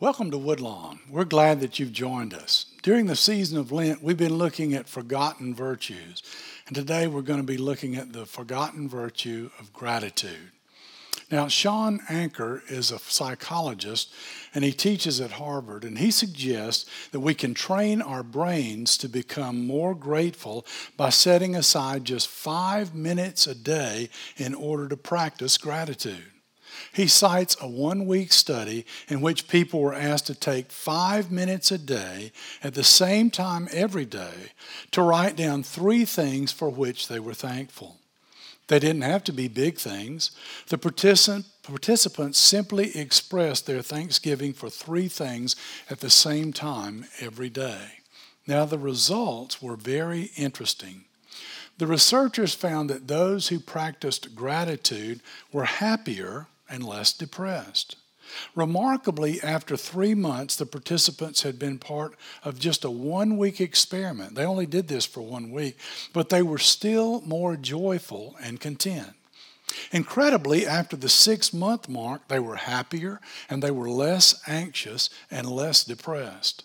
Welcome to Woodlawn. We're glad that you've joined us. During the season of Lent, we've been looking at forgotten virtues, and today we're going to be looking at the forgotten virtue of gratitude. Now, Shawn Achor is a psychologist and he teaches at Harvard, and he suggests that we can train our brains to become more grateful by setting aside just five minutes a day in order to practice gratitude. He cites a one week study in which people were asked to take five minutes a day at the same time every day to write down three things for which they were thankful. They didn't have to be big things. The participant, participants simply expressed their thanksgiving for three things at the same time every day. Now, the results were very interesting. The researchers found that those who practiced gratitude were happier and less depressed. Remarkably, after three months, the participants had been part of just a one week experiment. They only did this for one week, but they were still more joyful and content. Incredibly, after the six month mark, they were happier and they were less anxious and less depressed.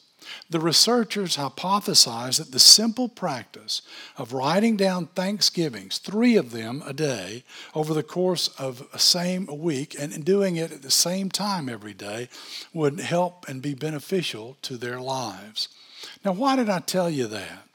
The researchers hypothesized that the simple practice of writing down Thanksgivings, three of them a day, over the course of a same week and doing it at the same time every day would help and be beneficial to their lives. Now, why did I tell you that?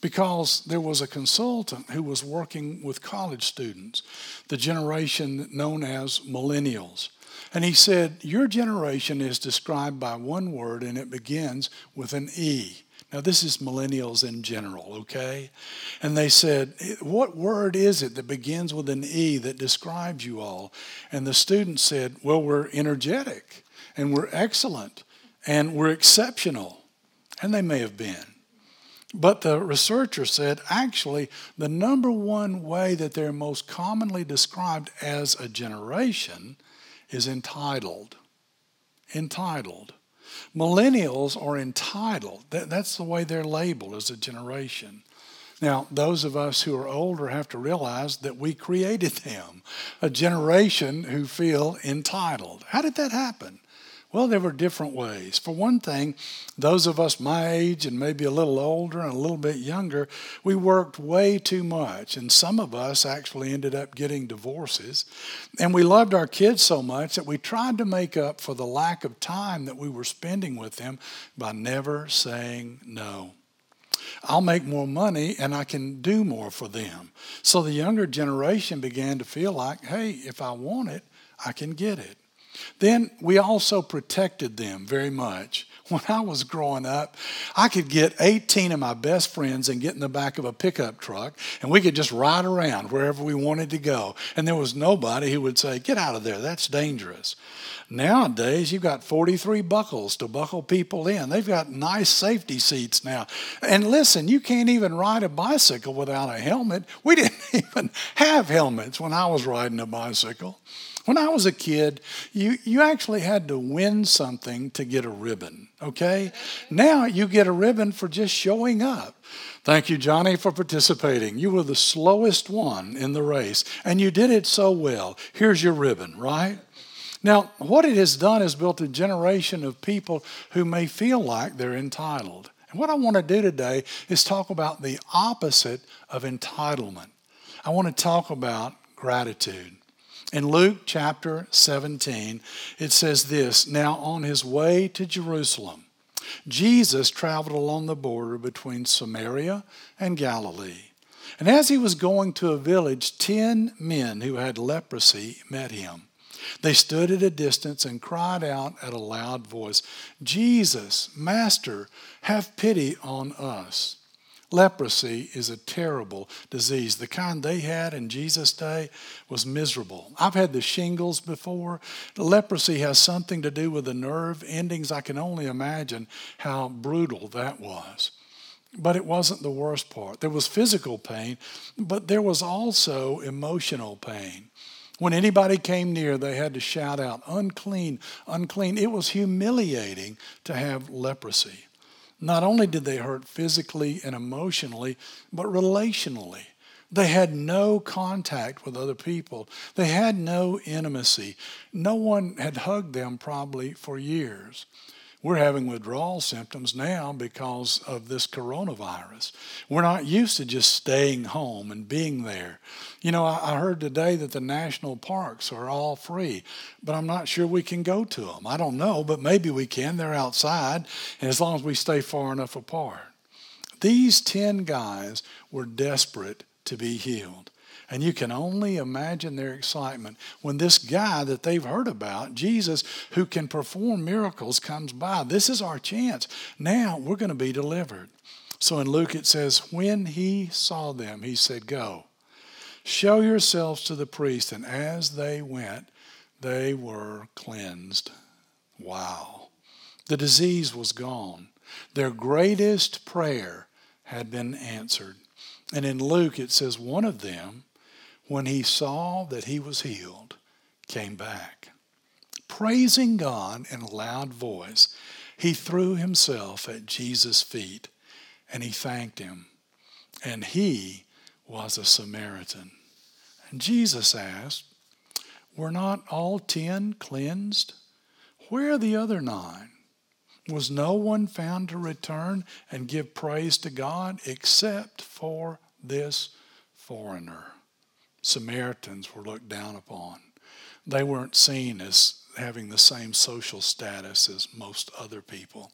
Because there was a consultant who was working with college students, the generation known as millennials. And he said, Your generation is described by one word and it begins with an E. Now, this is millennials in general, okay? And they said, What word is it that begins with an E that describes you all? And the student said, Well, we're energetic and we're excellent and we're exceptional. And they may have been. But the researcher said actually, the number one way that they're most commonly described as a generation is entitled. Entitled. Millennials are entitled. That, that's the way they're labeled as a generation. Now, those of us who are older have to realize that we created them, a generation who feel entitled. How did that happen? Well, there were different ways. For one thing, those of us my age and maybe a little older and a little bit younger, we worked way too much. And some of us actually ended up getting divorces. And we loved our kids so much that we tried to make up for the lack of time that we were spending with them by never saying no. I'll make more money and I can do more for them. So the younger generation began to feel like, hey, if I want it, I can get it. Then we also protected them very much. When I was growing up, I could get 18 of my best friends and get in the back of a pickup truck, and we could just ride around wherever we wanted to go. And there was nobody who would say, Get out of there, that's dangerous. Nowadays, you've got 43 buckles to buckle people in. They've got nice safety seats now. And listen, you can't even ride a bicycle without a helmet. We didn't even have helmets when I was riding a bicycle. When I was a kid, you, you actually had to win something to get a ribbon, okay? Now you get a ribbon for just showing up. Thank you, Johnny, for participating. You were the slowest one in the race, and you did it so well. Here's your ribbon, right? Now, what it has done is built a generation of people who may feel like they're entitled. And what I want to do today is talk about the opposite of entitlement. I want to talk about gratitude. In Luke chapter 17, it says this Now, on his way to Jerusalem, Jesus traveled along the border between Samaria and Galilee. And as he was going to a village, ten men who had leprosy met him. They stood at a distance and cried out at a loud voice, Jesus, Master, have pity on us. Leprosy is a terrible disease. The kind they had in Jesus' day was miserable. I've had the shingles before. Leprosy has something to do with the nerve endings. I can only imagine how brutal that was. But it wasn't the worst part. There was physical pain, but there was also emotional pain. When anybody came near, they had to shout out, unclean, unclean. It was humiliating to have leprosy. Not only did they hurt physically and emotionally, but relationally. They had no contact with other people. They had no intimacy. No one had hugged them probably for years. We're having withdrawal symptoms now because of this coronavirus. We're not used to just staying home and being there. You know, I, heard today that the national parks are all free, but I'm not sure we can go to them. I don't know, but maybe we can. They're outside, and as long as we stay far enough apart. These 10 guys were desperate to be healed. And you can only imagine their excitement when this guy that they've heard about, Jesus, who can perform miracles, comes by. This is our chance. Now we're going to be delivered. So in Luke it says, When he saw them, he said, Go, show yourselves to the priest. And as they went, they were cleansed. Wow. The disease was gone. Their greatest prayer had been answered. And in Luke it says, One of them, when he saw that he was healed, came back. Praising God in a loud voice, he threw himself at Jesus' feet and he thanked him. And he was a Samaritan. And Jesus asked, Were not all ten cleansed? Where are the other nine? Was no one found to return and give praise to God except for this foreigner? Samaritans were looked down upon. They weren't seen as having the same social status as most other people.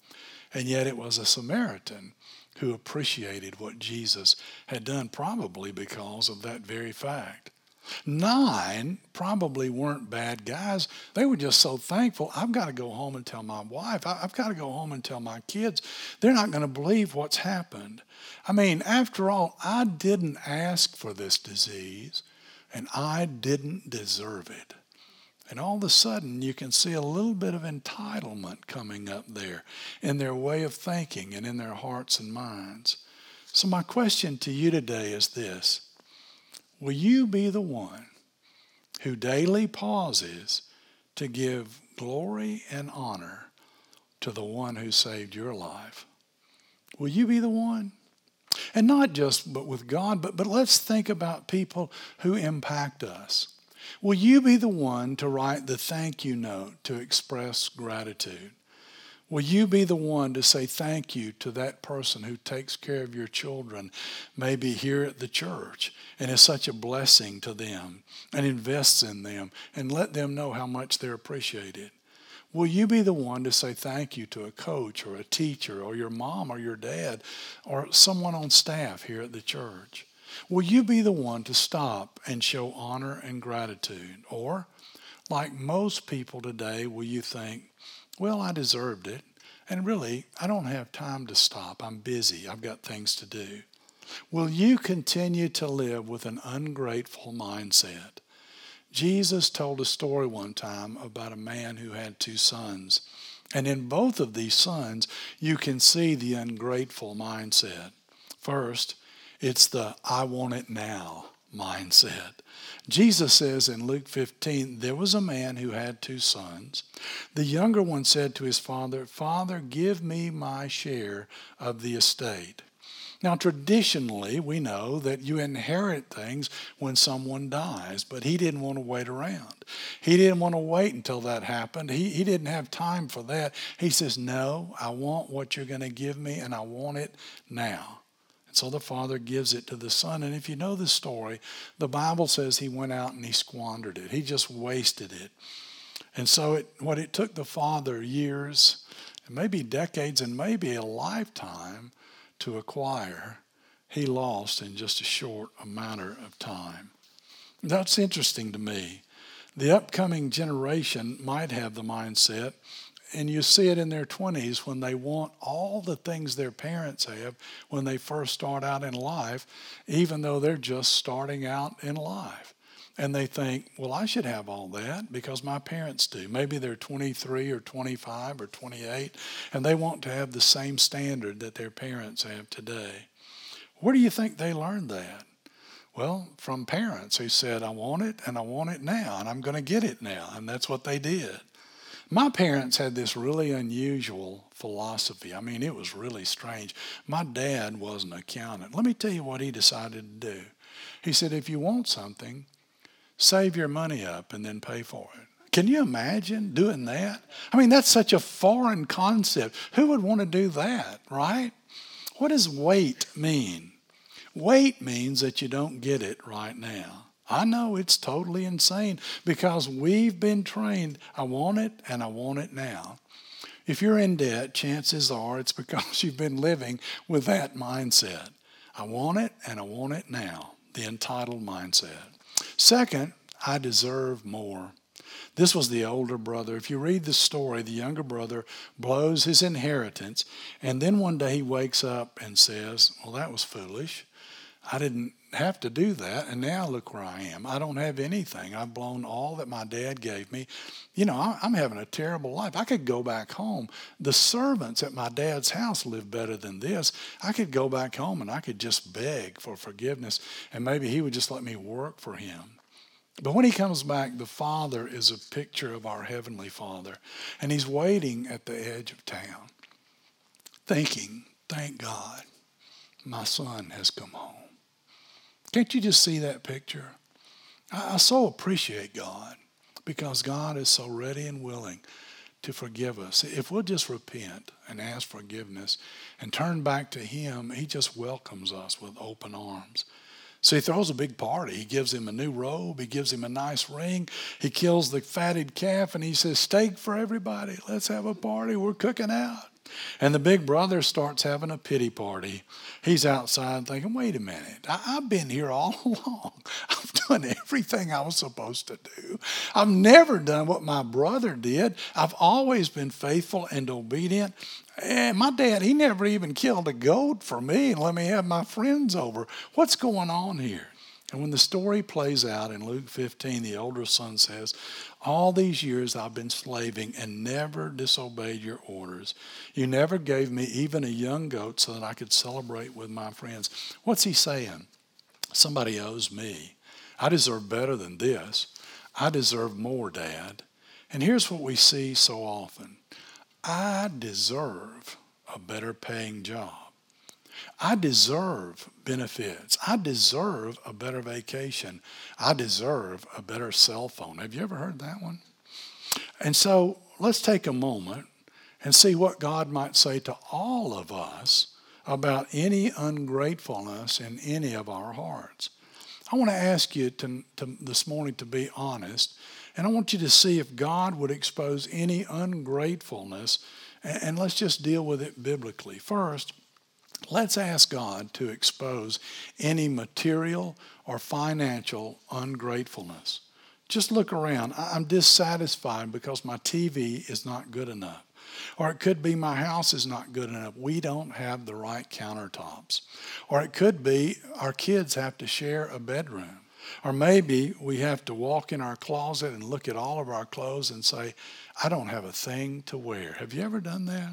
And yet it was a Samaritan who appreciated what Jesus had done, probably because of that very fact. Nine probably weren't bad guys. They were just so thankful. I've got to go home and tell my wife. I've got to go home and tell my kids. They're not going to believe what's happened. I mean, after all, I didn't ask for this disease and I didn't deserve it. And all of a sudden, you can see a little bit of entitlement coming up there in their way of thinking and in their hearts and minds. So, my question to you today is this Will you be the one who daily pauses to give glory and honor to the one who saved your life? Will you be the one? And not just but with God, but, but let's think about people who impact us. Will you be the one to write the thank you note to express gratitude? Will you be the one to say thank you to that person who takes care of your children, maybe here at the church, and is such a blessing to them and invests in them and let them know how much they're appreciated? Will you be the one to say thank you to a coach or a teacher or your mom or your dad or someone on staff here at the church? Will you be the one to stop and show honor and gratitude? Or, like most people today, will you think, well, I deserved it, and really, I don't have time to stop. I'm busy, I've got things to do? Will you continue to live with an ungrateful mindset? Jesus told a story one time about a man who had two sons. And in both of these sons, you can see the ungrateful mindset. First, it's the I want it now mindset. Jesus says in Luke 15, there was a man who had two sons. The younger one said to his father, Father, give me my share of the estate. Now, traditionally, we know that you inherit things when someone dies, but he didn't want to wait around. He didn't want to wait until that happened. He, he didn't have time for that. He says, No, I want what you're going to give me, and I want it now. And so the father gives it to the son. And if you know the story, the Bible says he went out and he squandered it, he just wasted it. And so, it, what it took the father years, maybe decades, and maybe a lifetime to acquire, he lost in just a short matter of time. That's interesting to me. The upcoming generation might have the mindset, and you see it in their 20s when they want all the things their parents have when they first start out in life, even though they're just starting out in life. And they think, well, I should have all that because my parents do. Maybe they're 23 or 25 or 28, and they want to have the same standard that their parents have today. Where do you think they learned that? Well, from parents who said, I want it and I want it now, and I'm going to get it now. And that's what they did. My parents had this really unusual philosophy. I mean, it was really strange. My dad was an accountant. Let me tell you what he decided to do. He said, if you want something, save your money up and then pay for it. Can you imagine doing that? I mean, that's such a foreign concept. Who would want to do that, right? What does wait mean? Wait means that you don't get it right now. I know it's totally insane because we've been trained. I want it and I want it now. If you're in debt, chances are it's because you've been living with that mindset. I want it and I want it now, the entitled mindset. Second, I deserve more. This was the older brother. If you read the story, the younger brother blows his inheritance, and then one day he wakes up and says, Well, that was foolish. I didn't have to do that, and now look where I am. I don't have anything. I've blown all that my dad gave me. You know, I'm having a terrible life. I could go back home. The servants at my dad's house live better than this. I could go back home and I could just beg for forgiveness, and maybe he would just let me work for him. But when he comes back, the Father is a picture of our Heavenly Father. And he's waiting at the edge of town, thinking, thank God, my son has come home. Can't you just see that picture? I, I so appreciate God because God is so ready and willing to forgive us. If we'll just repent and ask forgiveness and turn back to Him, He just welcomes us with open arms. So he throws a big party. He gives him a new robe. He gives him a nice ring. He kills the fatted calf and he says, Steak for everybody. Let's have a party. We're cooking out. And the big brother starts having a pity party. He's outside thinking, wait a minute, I- have been here all along. I've done everything I was supposed to do. I've never done what my brother did. I've always been faithful and obedient. And my dad, he never even killed a goat for me and let me have my friends over. What's going on here? And when the story plays out in Luke 15, the older son says, All these years I've been slaving and never disobeyed your orders. You never gave me even a young goat so that I could celebrate with my friends. What's he saying? Somebody owes me. I deserve better than this. I deserve more, Dad. And here's what we see so often I deserve a better paying job. I deserve benefits. I deserve a better vacation. I deserve a better cell phone. Have you ever heard that one? And so let's take a moment and see what God might say to all of us about any ungratefulness in any of our hearts. I want to ask you to, to, this morning to be honest, and I want you to see if God would expose any ungratefulness, and, and let's just deal with it biblically. First, Let's ask God to expose any material or financial ungratefulness. Just look around. I'm dissatisfied because my TV is not good enough. Or it could be my house is not good enough. We don't have the right countertops. Or it could be our kids have to share a bedroom. Or maybe we have to walk in our closet and look at all of our clothes and say, I don't have a thing to wear. Have you ever done that?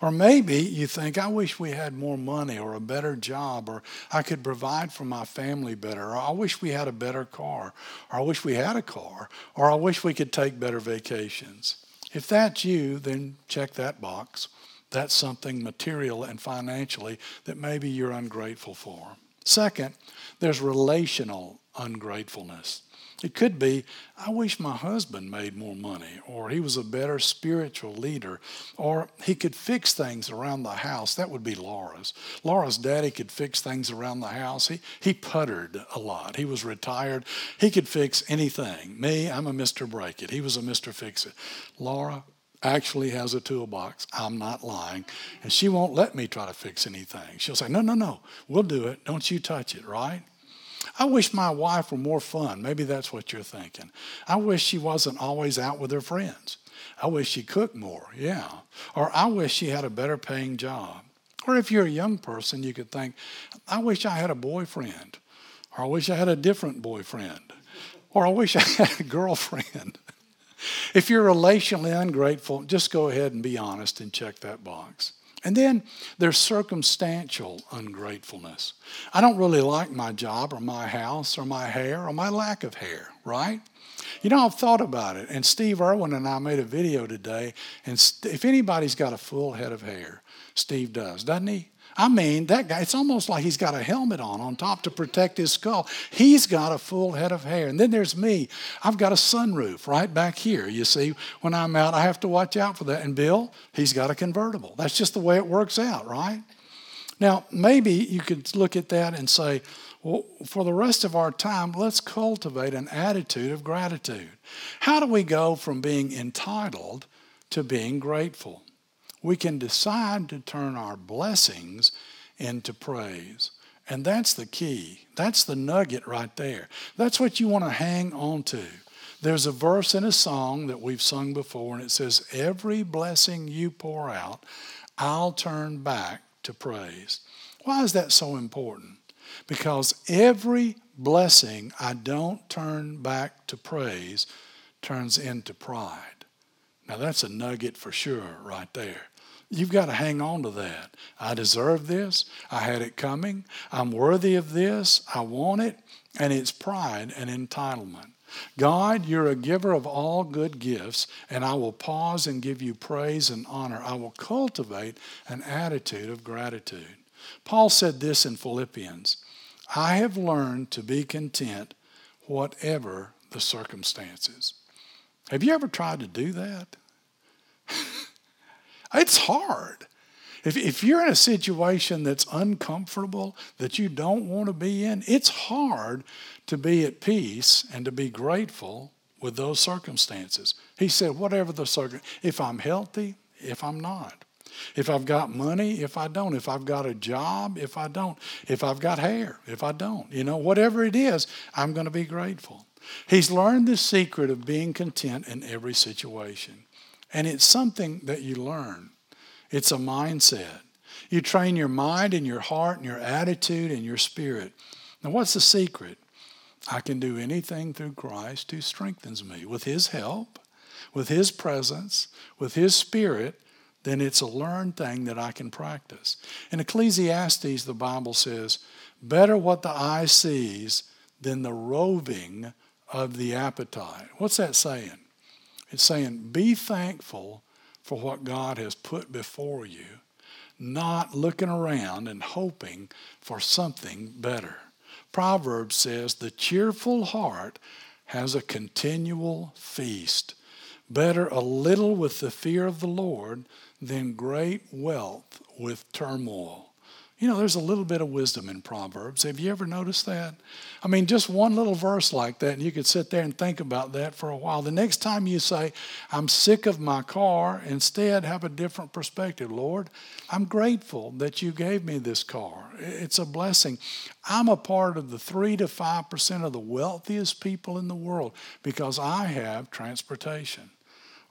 Or maybe you think, I wish we had more money or a better job, or I could provide for my family better, or I wish we had a better car, or I wish we had a car, or I wish we could take better vacations. If that's you, then check that box. That's something material and financially that maybe you're ungrateful for. Second, there's relational ungratefulness. It could be, I wish my husband made more money, or he was a better spiritual leader, or he could fix things around the house. That would be Laura's. Laura's daddy could fix things around the house. He, he puttered a lot. He was retired. He could fix anything. Me, I'm a Mr. Break It. He was a Mr. Fix It. Laura actually has a toolbox. I'm not lying. And she won't let me try to fix anything. She'll say, No, no, no, we'll do it. Don't you touch it, right? I wish my wife were more fun. Maybe that's what you're thinking. I wish she wasn't always out with her friends. I wish she cooked more, yeah. Or I wish she had a better paying job. Or if you're a young person, you could think, I wish I had a boyfriend. Or I wish I had a different boyfriend. Or I wish I had a girlfriend. if you're relationally ungrateful, just go ahead and be honest and check that box. And then there's circumstantial ungratefulness. I don't really like my job or my house or my hair or my lack of hair, right? You know, I've thought about it. And Steve Irwin and I made a video today. And if anybody's got a full head of hair, Steve does, doesn't he? I mean, that guy, it's almost like he's got a helmet on on top to protect his skull. He's got a full head of hair. And then there's me. I've got a sunroof right back here. You see, when I'm out, I have to watch out for that. And Bill, he's got a convertible. That's just the way it works out, right? Now, maybe you could look at that and say, well, for the rest of our time, let's cultivate an attitude of gratitude. How do we go from being entitled to being grateful? We can decide to turn our blessings into praise. And that's the key. That's the nugget right there. That's what you want to hang on to. There's a verse in a song that we've sung before, and it says, Every blessing you pour out, I'll turn back to praise. Why is that so important? Because every blessing I don't turn back to praise turns into pride. Now, that's a nugget for sure right there. You've got to hang on to that. I deserve this. I had it coming. I'm worthy of this. I want it. And it's pride and entitlement. God, you're a giver of all good gifts, and I will pause and give you praise and honor. I will cultivate an attitude of gratitude. Paul said this in Philippians I have learned to be content whatever the circumstances. Have you ever tried to do that? it's hard. If, if you're in a situation that's uncomfortable, that you don't want to be in, it's hard to be at peace and to be grateful with those circumstances. He said, whatever the circumstance, if I'm healthy, if I'm not. If I've got money, if I don't. If I've got a job, if I don't. If I've got hair, if I don't. You know, whatever it is, I'm going to be grateful. He's learned the secret of being content in every situation. And it's something that you learn, it's a mindset. You train your mind and your heart and your attitude and your spirit. Now, what's the secret? I can do anything through Christ who strengthens me. With His help, with His presence, with His Spirit, then it's a learned thing that I can practice. In Ecclesiastes, the Bible says, Better what the eye sees than the roving of the appetite. What's that saying? It's saying, Be thankful for what God has put before you, not looking around and hoping for something better. Proverbs says, The cheerful heart has a continual feast. Better a little with the fear of the Lord than great wealth with turmoil. You know, there's a little bit of wisdom in Proverbs. Have you ever noticed that? I mean, just one little verse like that, and you could sit there and think about that for a while. The next time you say, I'm sick of my car, instead have a different perspective. Lord, I'm grateful that you gave me this car. It's a blessing. I'm a part of the 3 to 5% of the wealthiest people in the world because I have transportation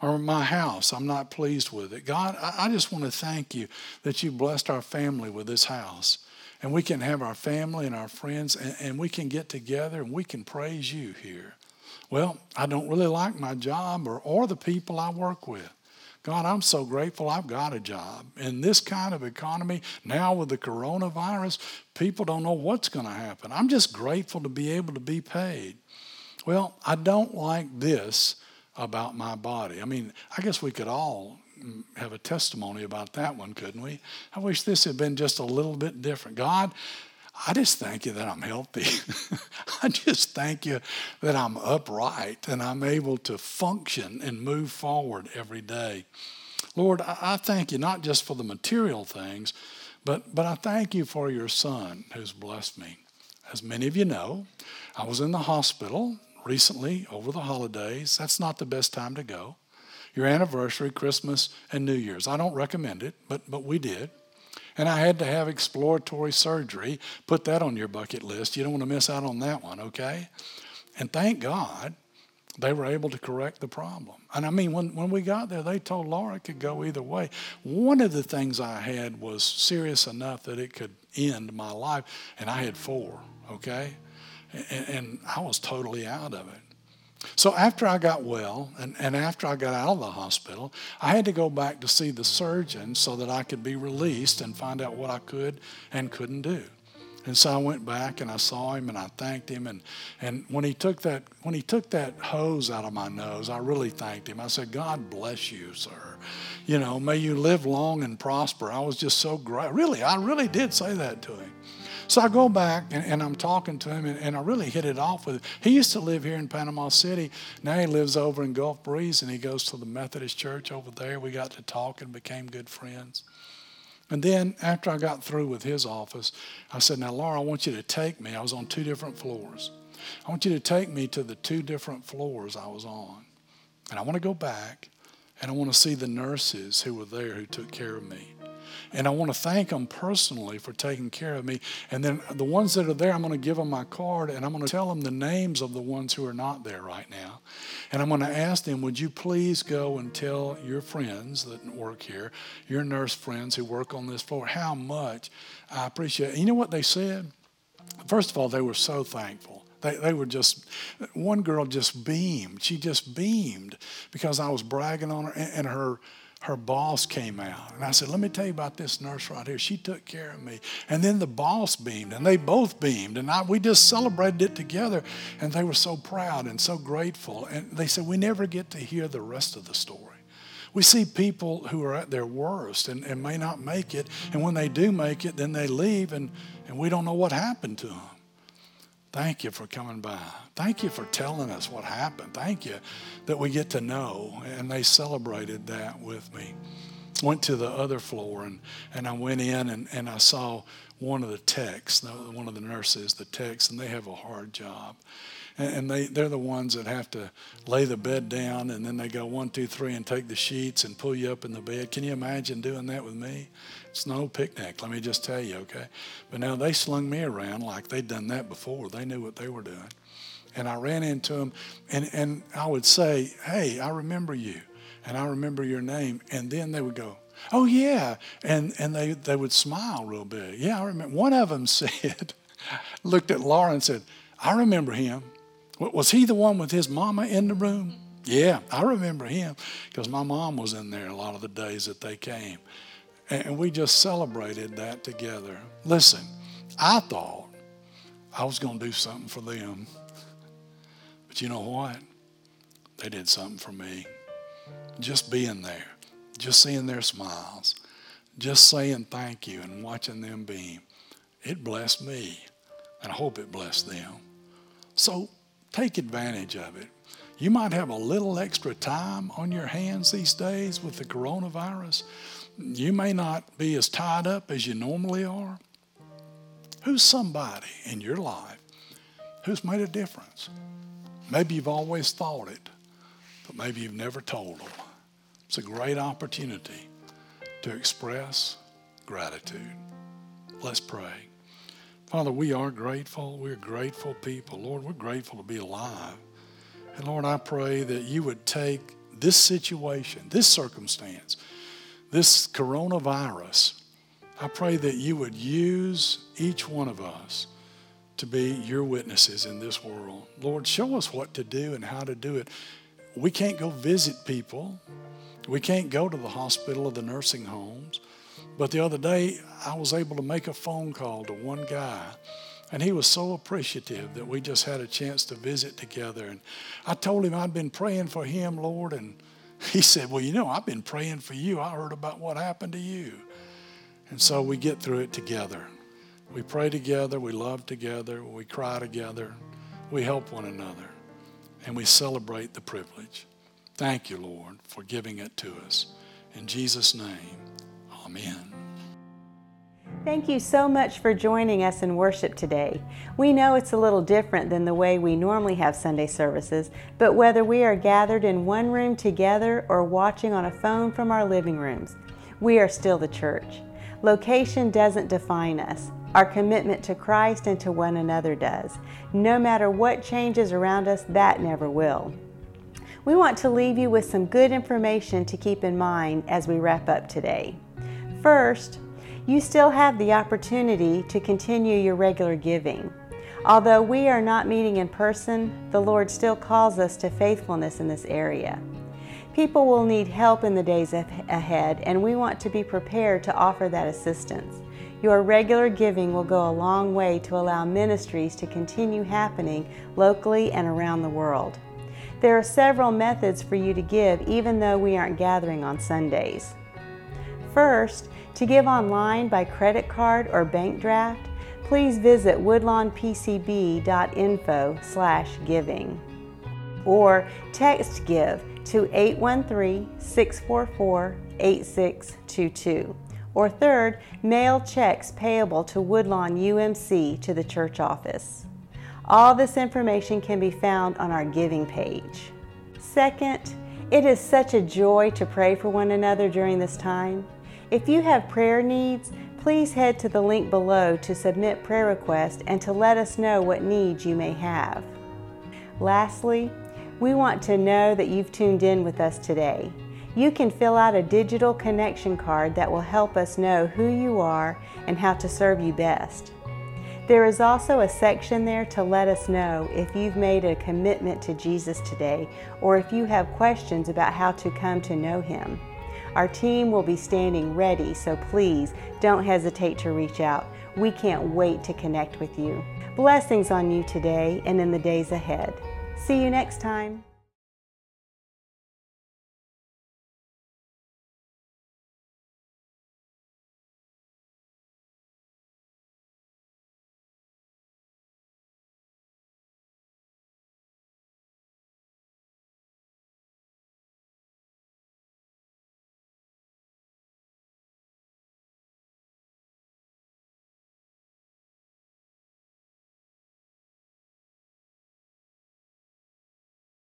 or my house. I'm not pleased with it. God, I just want to thank you that you blessed our family with this house. And we can have our family and our friends, and, and we can get together and we can praise you here. Well, I don't really like my job or, or the people I work with. God, I'm so grateful I've got a job. In this kind of economy, now with the coronavirus, people don't know what's going to happen. I'm just grateful to be able to be paid. Well, I don't like this about my body. I mean, I guess we could all have a testimony about that one, couldn't we? I wish this had been just a little bit different. God, I just thank you that I'm healthy. I just thank you that I'm upright and I'm able to function and move forward every day. Lord, I thank you not just for the material things, but, but I thank you for your son who's blessed me. As many of you know, I was in the hospital recently over the holidays. That's not the best time to go. Your anniversary, Christmas, and New Year's. I don't recommend it, but, but we did. And I had to have exploratory surgery. Put that on your bucket list. You don't want to miss out on that one, okay? And thank God they were able to correct the problem. And I mean, when, when we got there, they told Laura it could go either way. One of the things I had was serious enough that it could end my life, and I had four, okay? And, I was totally out of it. So after I got well and, and after I got out of the hospital, I had to go back to see the surgeon so that I could be released and find out what I could and couldn't do. And so I went back and I saw him and I thanked him. And, and when he took that when he took that hose out of my nose, I really thanked him. I said, God bless you, sir. You know, may you live long and prosper. I was just so great. Really, I really did say that to him. So I go back and, and I'm talking to him, and, and, I really hit it off with him. He used to live here in Panama City. Now he lives over in Gulf Breeze, and he goes to the Methodist church over there. We got to talk and became good friends. And then after I got through with his office, I said, Now, Laura, I want you to take me. I was on two different floors. I want you to take me to the two different floors I was on. And I want to go back and I want to see the nurses who were there who took care of me. And I want to thank them personally for taking care of me. And then the ones that are there, I'm going to give them my card and I'm going to tell them the names of the ones who are not there right now. And I'm going to ask them, would you please go and tell your friends that work here, your nurse friends who work on this floor, how much I appreciate it. You know what they said? First of all, they were so thankful. They, they were just, one girl just beamed. She just beamed because I was bragging on her and, and her her boss came out. And I said, Let me tell you about this nurse right here. She took care of me. And then the boss beamed, and they both beamed. And I, we just celebrated it together. And they were so proud and so grateful. And they said, We never get to hear the rest of the story. We see people who are at their worst and, and may not make it. And when they do make it, then they leave, and, and we don't know what happened to them. Thank you for coming by. Thank you for telling us what happened. Thank you that we get to know. And they celebrated that with me. Went to the other floor and, and I went in and, and I saw one of the techs, one of the nurses, the techs, and they have a hard job and they, they're the ones that have to lay the bed down and then they go one, two, three and take the sheets and pull you up in the bed. Can you imagine doing that with me? It's no picnic, let me just tell you, okay? But now they slung me around like they'd done that before. They knew what they were doing. And I ran into them and, and I would say, hey, I remember you and I remember your name. And then they would go, oh, yeah. And, and they, they would smile real big. Yeah, I remember. One of them said, looked at Laura and said, I remember him. Was he the one with his mama in the room? Yeah, I remember him because my mom was in there a lot of the days that they came. And we just celebrated that together. Listen, I thought I was going to do something for them. But you know what? They did something for me. Just being there, just seeing their smiles, just saying thank you and watching them beam, it blessed me. And I hope it blessed them. So Take advantage of it. You might have a little extra time on your hands these days with the coronavirus. You may not be as tied up as you normally are. Who's somebody in your life who's made a difference? Maybe you've always thought it, but maybe you've never told them. It's a great opportunity to express gratitude. Let's pray. Father, we are grateful. We're grateful people. Lord, we're grateful to be alive. And Lord, I pray that you would take this situation, this circumstance, this coronavirus, I pray that you would use each one of us to be your witnesses in this world. Lord, show us what to do and how to do it. We can't go visit people. We can't go to the hospital or the nursing homes. But the other day, I was able to make a phone call to one guy, and he was so appreciative that we just had a chance to visit together. And I told him I'd been praying for him, Lord, and he said, Well, you know, I've been praying for you. I heard about what happened to you. And so we get through it together. We pray together, we love together, we cry together, we help one another, and we celebrate the privilege. Thank you, Lord, for giving it to us. In Jesus' name. Amen. Thank you so much for joining us in worship today. We know it's a little different than the way we normally have Sunday services, but whether we are gathered in one room together or watching on a phone from our living rooms, we are still the church. Location doesn't define us. Our commitment to Christ and to one another does. No matter what changes around us, that never will. We want to leave you with some good information to keep in mind as we wrap up today. First, you still have the opportunity to continue your regular giving. Although we are not meeting in person, the Lord still calls us to faithfulness in this area. People will need help in the days ahead, and we want to be prepared to offer that assistance. Your regular giving will go a long way to allow ministries to continue happening locally and around the world. There are several methods for you to give even though we aren't gathering on Sundays. First, to give online by credit card or bank draft, please visit woodlawnpcb.info/giving or text give to 813-644-8622. Or third, mail checks payable to Woodlawn UMC to the church office. All this information can be found on our giving page. Second, it is such a joy to pray for one another during this time. If you have prayer needs, please head to the link below to submit prayer requests and to let us know what needs you may have. Lastly, we want to know that you've tuned in with us today. You can fill out a digital connection card that will help us know who you are and how to serve you best. There is also a section there to let us know if you've made a commitment to Jesus today or if you have questions about how to come to know Him. Our team will be standing ready, so please don't hesitate to reach out. We can't wait to connect with you. Blessings on you today and in the days ahead. See you next time.